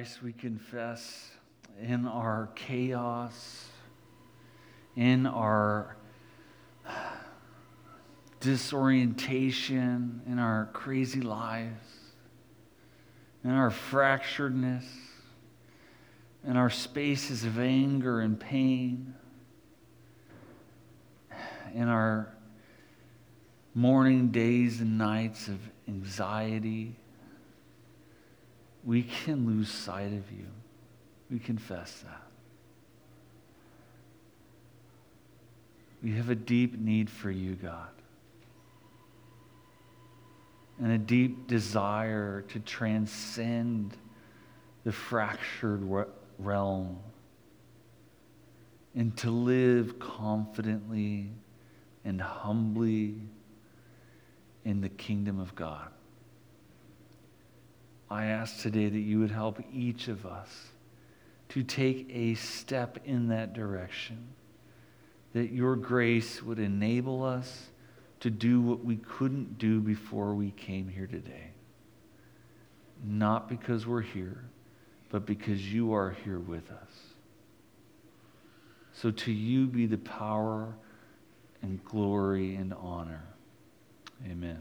Christ, we confess in our chaos, in our disorientation, in our crazy lives, in our fracturedness, in our spaces of anger and pain, in our mourning days and nights of anxiety we can lose sight of you. We confess that. We have a deep need for you, God, and a deep desire to transcend the fractured realm and to live confidently and humbly in the kingdom of God. I ask today that you would help each of us to take a step in that direction, that your grace would enable us to do what we couldn't do before we came here today. Not because we're here, but because you are here with us. So to you be the power and glory and honor. Amen.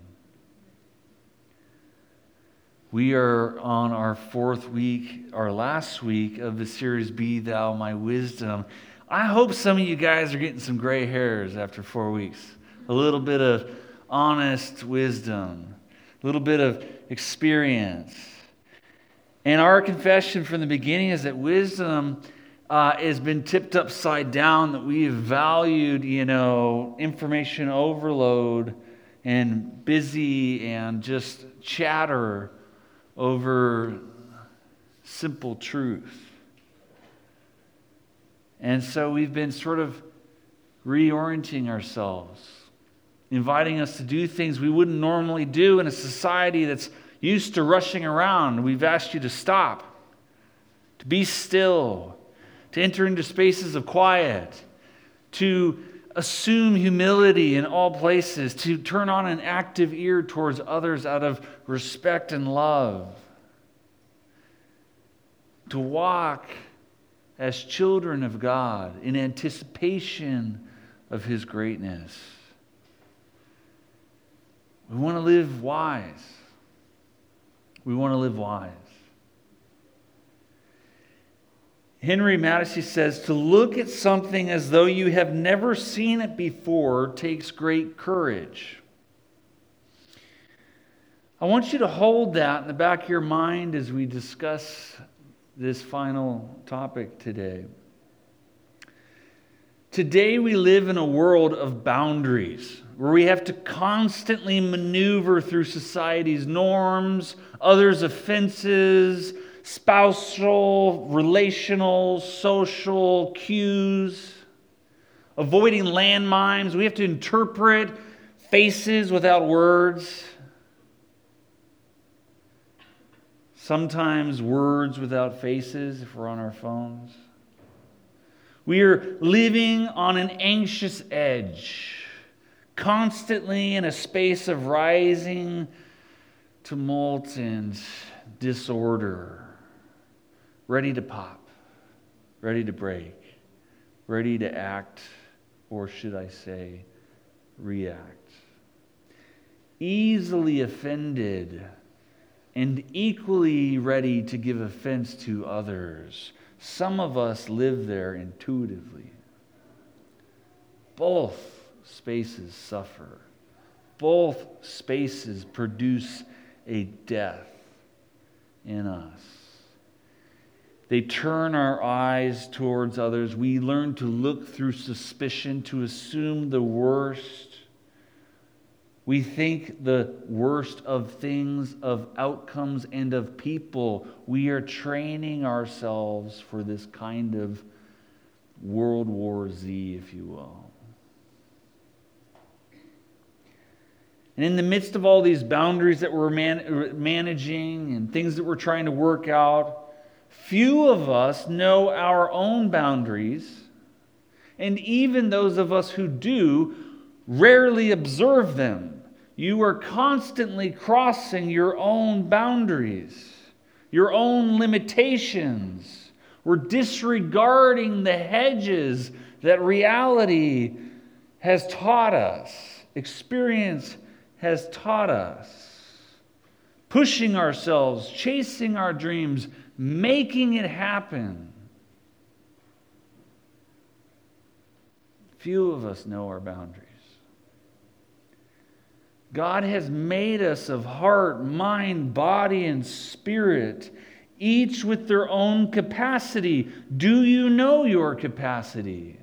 We are on our fourth week, our last week of the series, Be Thou My Wisdom. I hope some of you guys are getting some gray hairs after four weeks. A little bit of honest wisdom, a little bit of experience. And our confession from the beginning is that wisdom uh, has been tipped upside down, that we have valued, you know, information overload and busy and just chatter over simple truth. And so we've been sort of reorienting ourselves, inviting us to do things we wouldn't normally do in a society that's used to rushing around. We've asked you to stop, to be still, to enter into spaces of quiet, to assume humility in all places, to turn on an active ear towards others out of respect and love, to walk as children of God in anticipation of His greatness. We want to live wise. We want to live wise. Henry Matisse says to look at something as though you have never seen it before takes great courage. I want you to hold that in the back of your mind as we discuss this final topic today. Today, we live in a world of boundaries where we have to constantly maneuver through society's norms, others' offenses, spousal, relational, social cues, avoiding landmines. We have to interpret faces without words. Sometimes words without faces if we're on our phones. We are living on an anxious edge, constantly in a space of rising tumult and disorder ready to pop, ready to break, ready to act, or should I say, react. Easily offended and equally ready to give offense to others. Some of us live there intuitively. Both spaces suffer. Both spaces produce a death in us. They turn our eyes towards others. We learn to look through suspicion, to assume the worst. We think the worst of things, of outcomes, and of people. We are training ourselves for this kind of World War Z, if you will. And in the midst of all these boundaries that we're man- managing and things that we're trying to work out, Few of us know our own boundaries, and even those of us who do rarely observe them. You are constantly crossing your own boundaries. your own limitations. We're disregarding the hedges that reality has taught us, experience has taught us. Pushing ourselves, chasing our dreams, making it happen. Few of us know our boundaries. God has made us of heart, mind, body, and spirit, each with their own capacity. Do you know your capacity?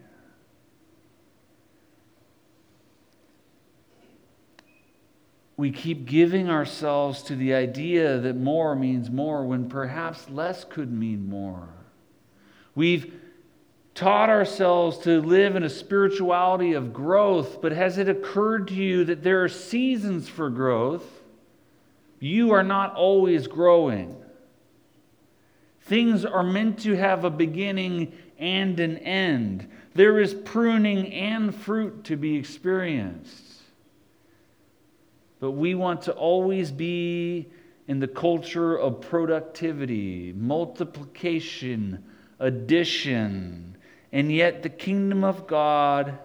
We keep giving ourselves to the idea that more means more when perhaps less could mean more. We've taught ourselves to live in a spirituality of growth, but has it occurred to you that there are seasons for growth? You are not always growing. Things are meant to have a beginning and an end. There is pruning and fruit to be experienced. But we want to always be in the culture of productivity, multiplication, addition, and yet, the kingdom of God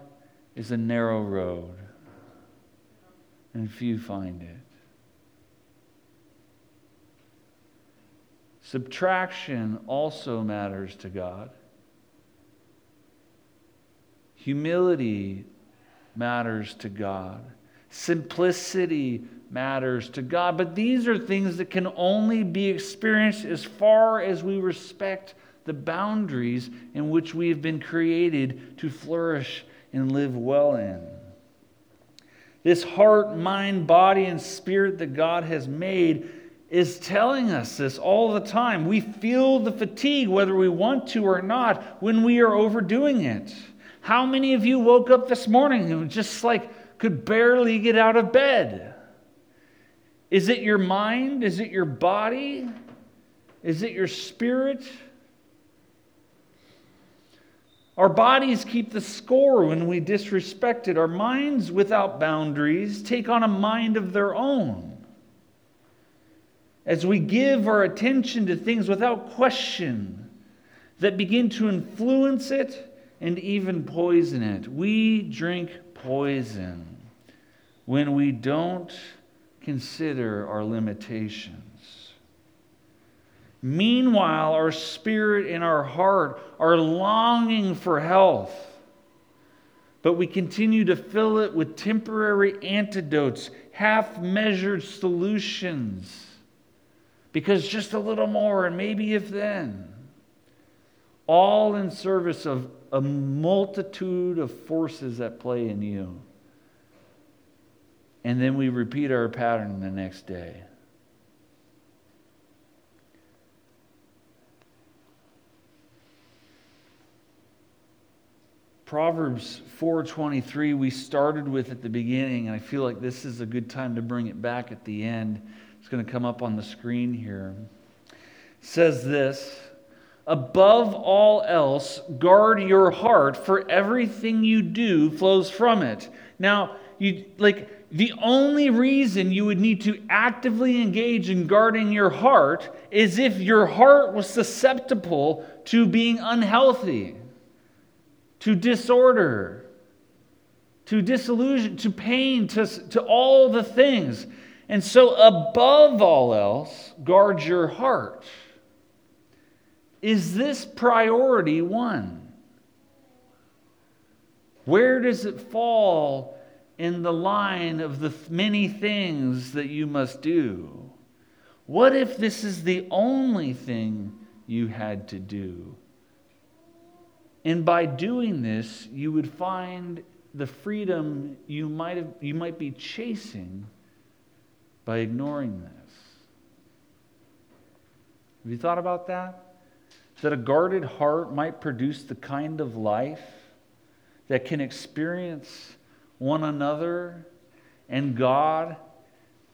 is a narrow road, and few find it. Subtraction also matters to God. Humility matters to God. Simplicity matters to God. But these are things that can only be experienced as far as we respect the boundaries in which we have been created to flourish and live well in. This heart, mind, body, and spirit that God has made is telling us this all the time. We feel the fatigue, whether we want to or not, when we are overdoing it. How many of you woke up this morning and just like could barely get out of bed? Is it your mind? Is it your body? Is it your spirit? Our bodies keep the score when we disrespect it. Our minds without boundaries take on a mind of their own. As we give our attention to things without question that begin to influence it and even poison it, we drink poison when we don't consider our limitations. Meanwhile, our spirit and our heart are longing for health, but we continue to fill it with temporary antidotes, half measured solutions, because just a little more, and maybe if then, all in service of a multitude of forces at play in you. And then we repeat our pattern the next day. Proverbs 4:23 we started with at the beginning and I feel like this is a good time to bring it back at the end. It's going to come up on the screen here. It says this, above all else guard your heart for everything you do flows from it. Now, you like the only reason you would need to actively engage in guarding your heart is if your heart was susceptible to being unhealthy to disorder, to disillusion, to pain, to, to all the things. And so, above all else, guard your heart. Is this priority one? Where does it fall in the line of the many things that you must do? What if this is the only thing you had to do? And by doing this, you would find the freedom you might, have, you might be chasing by ignoring this. Have you thought about that? That a guarded heart might produce the kind of life that can experience one another and God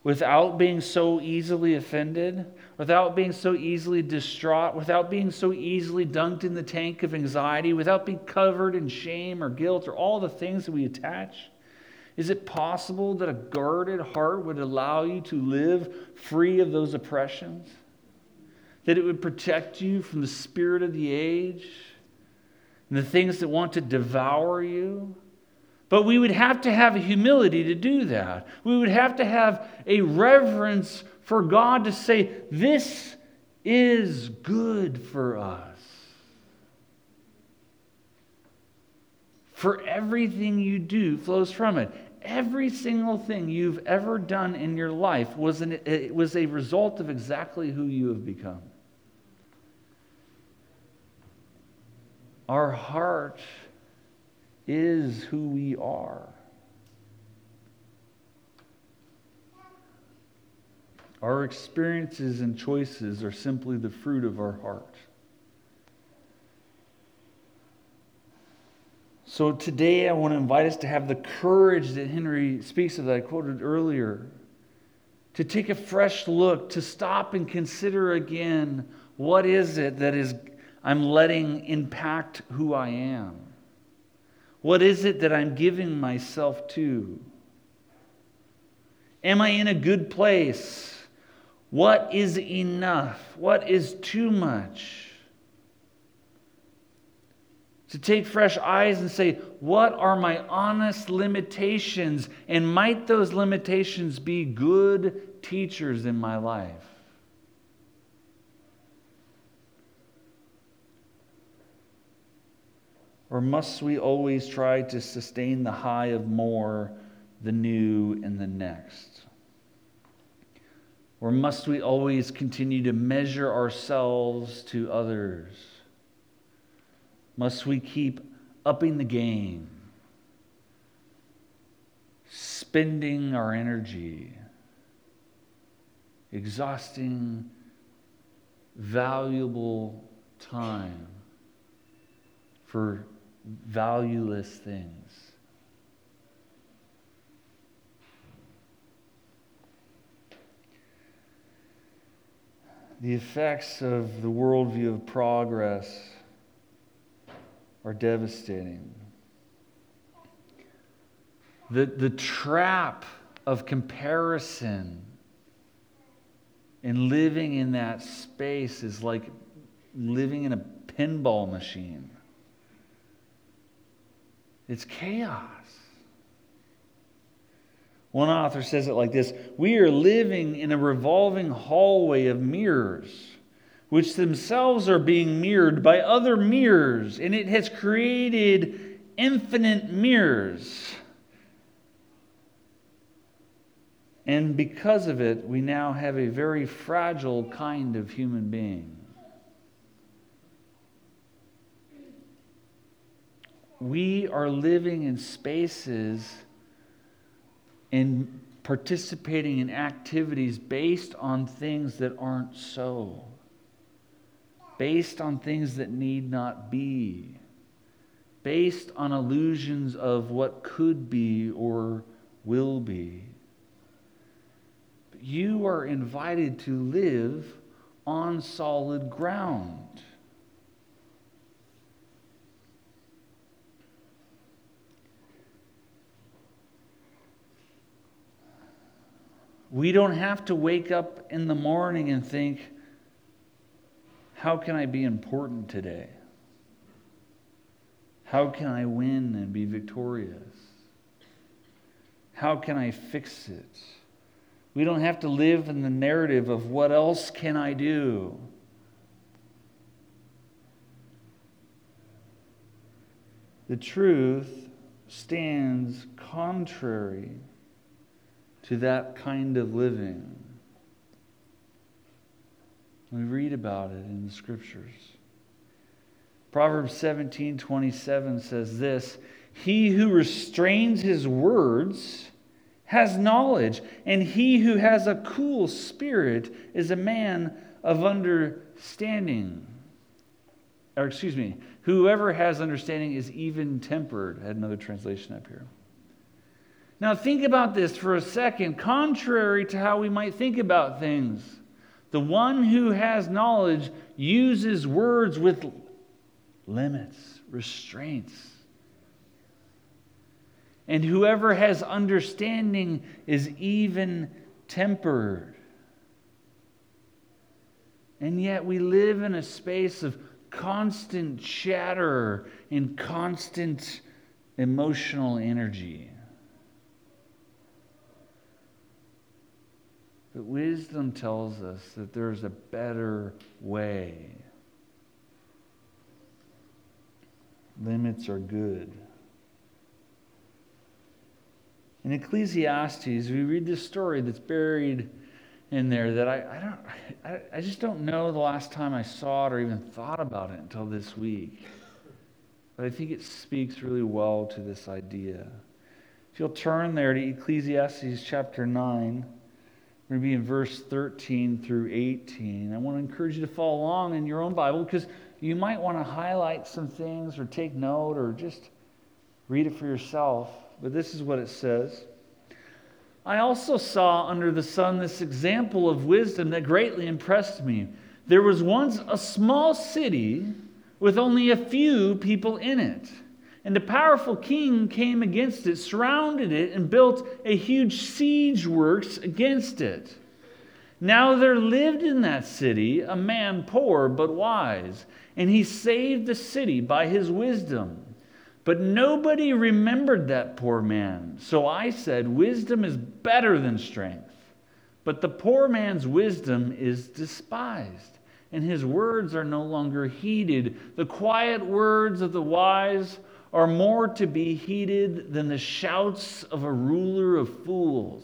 without being so easily offended, without being so easily distraught, without being so easily dunked in the tank of anxiety, without being covered in shame or guilt or all the things that we attach? Is it possible that a guarded heart would allow you to live free of those oppressions? That it would protect you from the spirit of the age and the things that want to devour you. But we would have to have a humility to do that. We would have to have a reverence for God to say, This is good for us. For everything you do flows from it. Every single thing you've ever done in your life was, an, was a result of exactly who you have become. Our heart is who we are. Our experiences and choices are simply the fruit of our heart. So today I want to invite us to have the courage that Henry speaks of that I quoted earlier. To take a fresh look, to stop and consider again what is it that is I'm letting impact who I am? What is it that I'm giving myself to? Am I in a good place? What is enough? What is too much? To take fresh eyes and say, What are my honest limitations? And might those limitations be good teachers in my life? Or must we always try to sustain the high of more, the new, and the next? Or must we always continue to measure ourselves to others? Must we keep upping the game, spending our energy, exhausting valuable time for valueless things. The effects of the worldview of progress are devastating. The, the trap of comparison and living in that space is like living in a pinball machine. It's chaos. One author says it like this We are living in a revolving hallway of mirrors, which themselves are being mirrored by other mirrors, and it has created infinite mirrors. And because of it, we now have a very fragile kind of human being. We are living in spaces and participating in activities based on things that aren't so, based on things that need not be, based on illusions of what could be or will be. But you are invited to live on solid ground. We don't have to wake up in the morning and think, how can I be important today? How can I win and be victorious? How can I fix it? We don't have to live in the narrative of what else can I do? The truth stands contrary to that kind of living. We read about it in the scriptures. Proverbs 17 27 says this He who restrains his words has knowledge, and he who has a cool spirit is a man of understanding. Or, excuse me, whoever has understanding is even tempered. I had another translation up here. Now, think about this for a second, contrary to how we might think about things. The one who has knowledge uses words with limits, restraints. And whoever has understanding is even tempered. And yet we live in a space of constant chatter and constant emotional energy. But wisdom tells us that there's a better way. Limits are good. In Ecclesiastes, we read this story that's buried in there that I, I don't I, I just don't know the last time I saw it or even thought about it until this week. But I think it speaks really well to this idea. If you'll turn there to Ecclesiastes chapter 9, we're going to be in verse 13 through 18. I want to encourage you to follow along in your own Bible because you might want to highlight some things or take note or just read it for yourself. But this is what it says. I also saw under the sun this example of wisdom that greatly impressed me. There was once a small city with only a few people in it. And a powerful king came against it, surrounded it, and built a huge siege works against it. Now there lived in that city a man poor but wise, and he saved the city by his wisdom. But nobody remembered that poor man. So I said, Wisdom is better than strength. But the poor man's wisdom is despised, and his words are no longer heeded. The quiet words of the wise are more to be heeded than the shouts of a ruler of fools.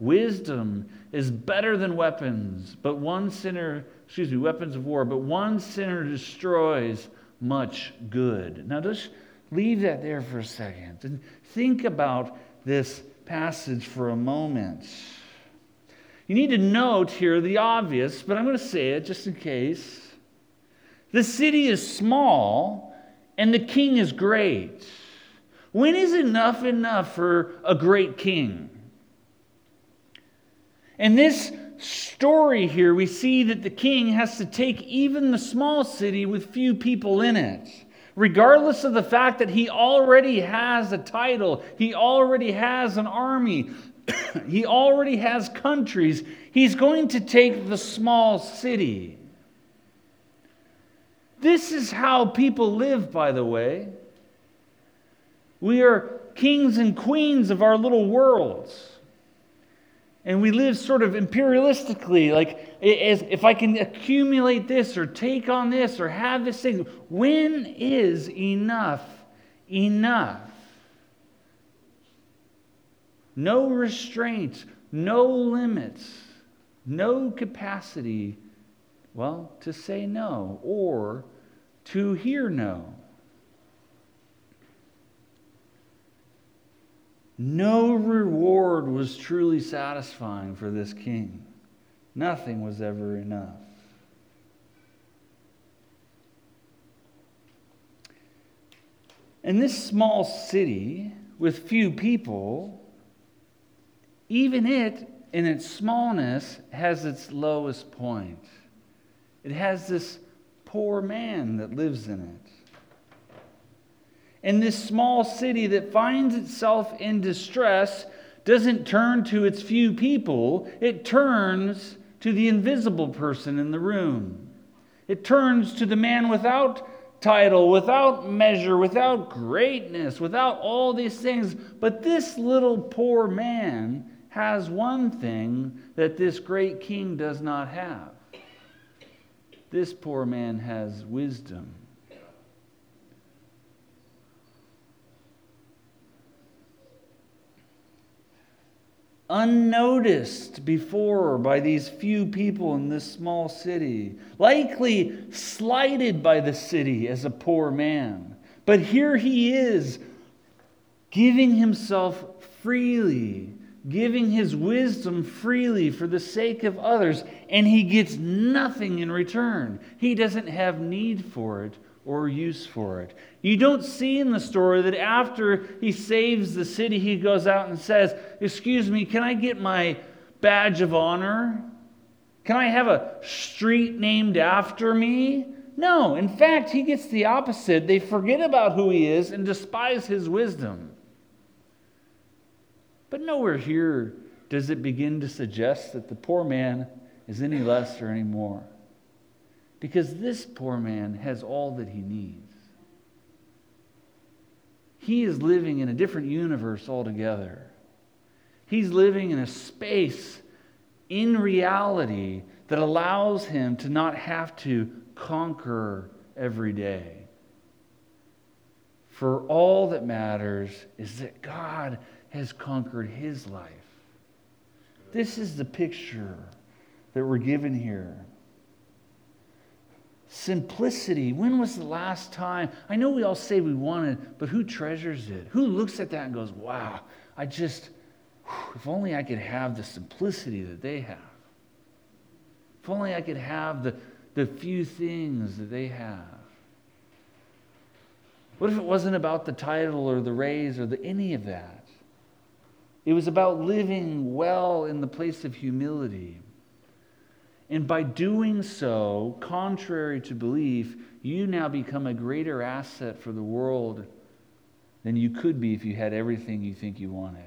Wisdom is better than weapons, but one sinner, excuse me, weapons of war, but one sinner destroys much good. Now just leave that there for a second and think about this passage for a moment. You need to note here the obvious, but I'm going to say it just in case. The city is small and the king is great. When is enough enough for a great king? In this story here, we see that the king has to take even the small city with few people in it regardless of the fact that he already has a title, he already has an army, he already has countries, he's going to take the small city. This is how people live, by the way. We are kings and queens of our little worlds and we live sort of imperialistically like if i can accumulate this or take on this or have this thing when is enough enough no restraints no limits no capacity well to say no or to hear no No reward was truly satisfying for this king. Nothing was ever enough. In this small city with few people, even it, in its smallness, has its lowest point. It has this poor man that lives in it And this small city that finds itself in distress doesn't turn to its few people, it turns to the invisible person in the room. It turns to the man without title, without measure, without greatness, without all these things. But this little poor man has one thing that this great king does not have. This poor man has wisdom. unnoticed before by these few people in this small city, likely slighted by the city as a poor man. But here he is, giving himself freely, giving his wisdom freely for the sake of others, and he gets nothing in return. He doesn't have need for it or use for it. You don't see in the story that after he saves the city, he goes out and says, Excuse me, can I get my badge of honor? Can I have a street named after me? No, in fact, he gets the opposite. They forget about who he is and despise his wisdom. But nowhere here does it begin to suggest that the poor man is any less or any more. Because this poor man has all that he needs. He is living in a different universe altogether. He's living in a space in reality that allows him to not have to conquer every day. For all that matters is that God has conquered his life. This is the picture that we're given here. Simplicity. When was the last time? I know we all say we want it, but who treasures it? Who looks at that and goes, wow, I just, if only I could have the simplicity that they have. If only I could have the, the few things that they have. What if it wasn't about the title or the raise or the, any of that? It was about living well in the place of humility. And by doing so, contrary to belief, you now become a greater asset for the world than you could be if you had everything you think you wanted.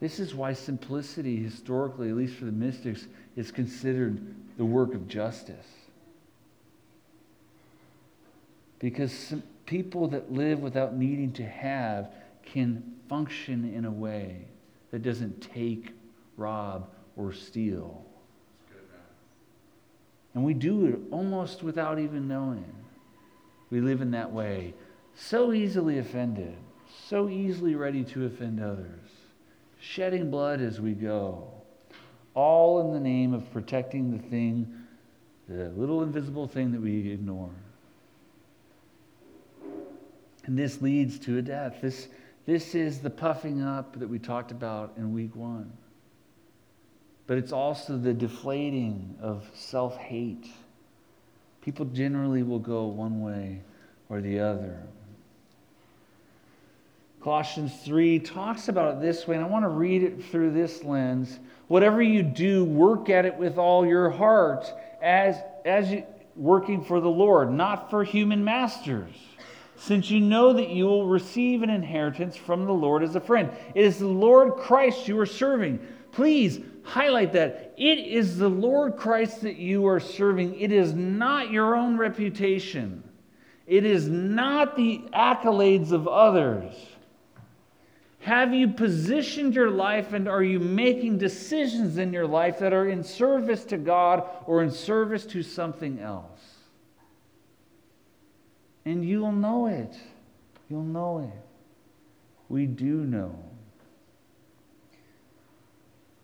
This is why simplicity, historically, at least for the mystics, is considered the work of justice. Because people that live without needing to have can function in a way that doesn't take, rob, or steal. And we do it almost without even knowing. We live in that way, so easily offended, so easily ready to offend others, shedding blood as we go, all in the name of protecting the thing, the little invisible thing that we ignore. And this leads to a death. This, this is the puffing up that we talked about in week one but it's also the deflating of self hate. People generally will go one way or the other. Colossians 3 talks about it this way, and I want to read it through this lens. Whatever you do, work at it with all your heart, as, as you, working for the Lord, not for human masters, since you know that you will receive an inheritance from the Lord as a friend. It is the Lord Christ you are serving. Please highlight that. It is the Lord Christ that you are serving, it is not your own reputation, it is not the accolades of others. Have you positioned your life and are you making decisions in your life that are in service to God or in service to something else? And you'll know it. You'll know it. We do know.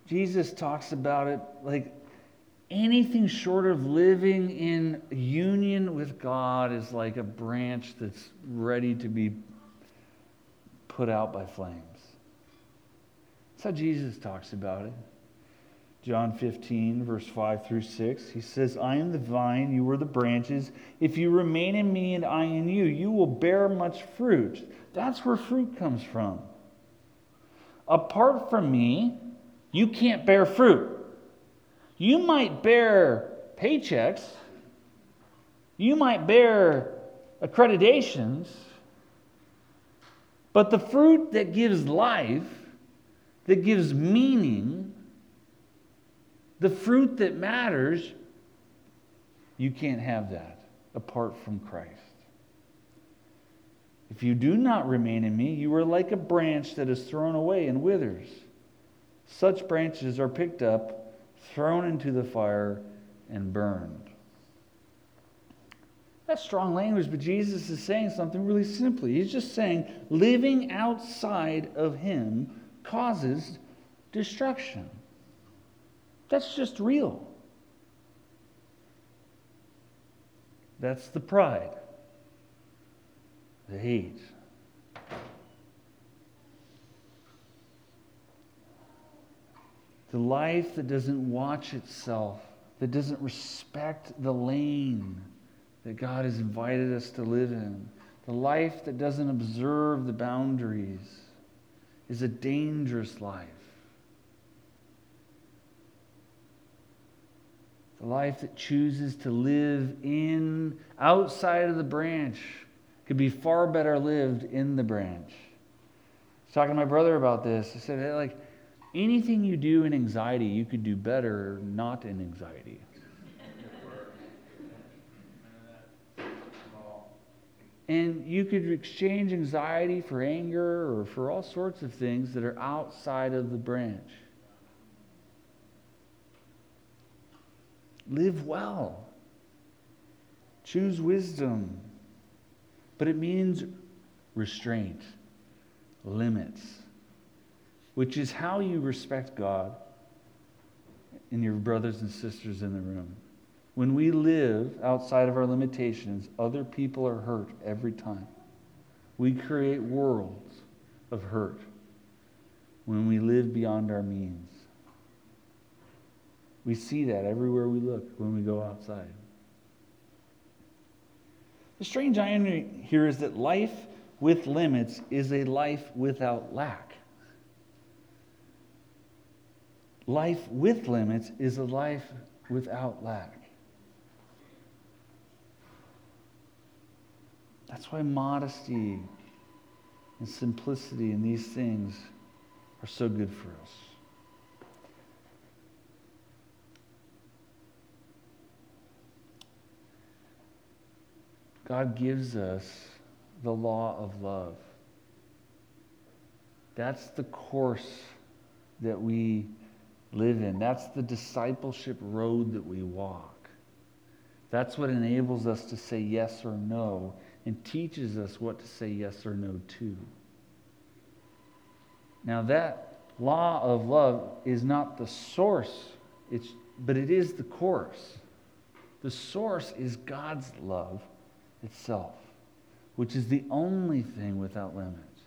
Jesus talks about it like anything short of living in union with God is like a branch that's ready to be put out by flames. That's how Jesus talks about it. John 15, verse 5 through 6, he says, I am the vine, you are the branches. If you remain in me and I in you, you will bear much fruit. That's where fruit comes from. Apart from me, you can't bear fruit. You might bear paychecks, you might bear accreditations, but the fruit that gives life, that gives meaning, the fruit that matters, you can't have that apart from Christ. If you do not remain in me, you are like a branch that is thrown away and withers. Such branches are picked up, thrown into the fire, and burned. That's strong language, but Jesus is saying something really simply. He's just saying living outside of Him causes destruction. That's just real. That's the pride, the hate, The life that doesn't watch itself, that doesn't respect the lane that God has invited us to live in, the life that doesn't observe the boundaries is a dangerous life. The life that chooses to live in, outside of the branch, could be far better lived in the branch. I was talking to my brother about this. I said, like, anything you do in anxiety, you could do better not in anxiety. And you could exchange anxiety for anger or for all sorts of things that are outside of the branch. Live well. Choose wisdom. But it means restraint, limits, which is how you respect God and your brothers and sisters in the room. When we live outside of our limitations, other people are hurt every time. We create worlds of hurt when we live beyond our means. We see that everywhere we look when we go outside. The strange irony here is that life with limits is a life without lack. Life with limits is a life without lack. That's why modesty and simplicity and these things are so good for us. God gives us the law of love. That's the course that we live in. That's the discipleship road that we walk. That's what enables us to say yes or no and teaches us what to say yes or no to. Now, that law of love is not the source, it's, but it is the course. The source is God's love itself, which is the only thing without limits,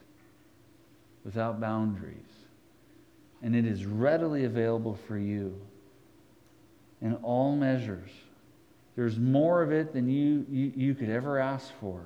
without boundaries. And it is readily available for you in all measures. There's more of it than you, you, you could ever ask for.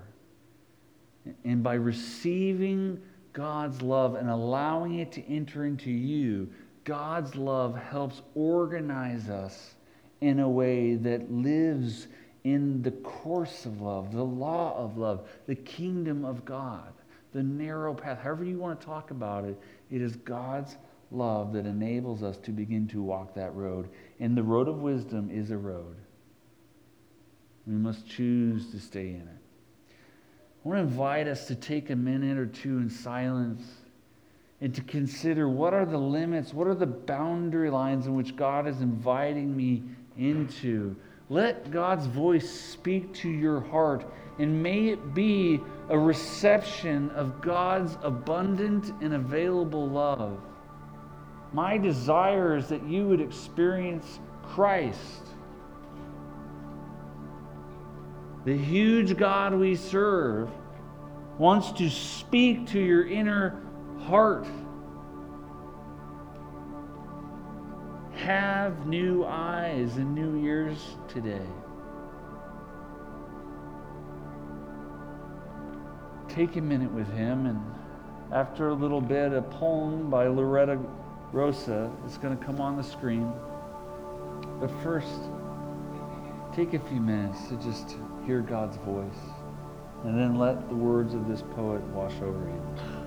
And by receiving God's love and allowing it to enter into you, God's love helps organize us in a way that lives in the course of love, the law of love, the kingdom of God, the narrow path, however you want to talk about it, it is God's love that enables us to begin to walk that road. And the road of wisdom is a road. We must choose to stay in it. I want to invite us to take a minute or two in silence and to consider what are the limits, what are the boundary lines in which God is inviting me into. Let God's voice speak to your heart, and may it be a reception of God's abundant and available love. My desire is that you would experience Christ The huge God we serve wants to speak to your inner heart. Have new eyes and new ears today. Take a minute with him, and after a little bit, a poem by Loretta Rosa is going to come on the screen. But first, take a few minutes to just hear God's voice, and then let the words of this poet wash over you.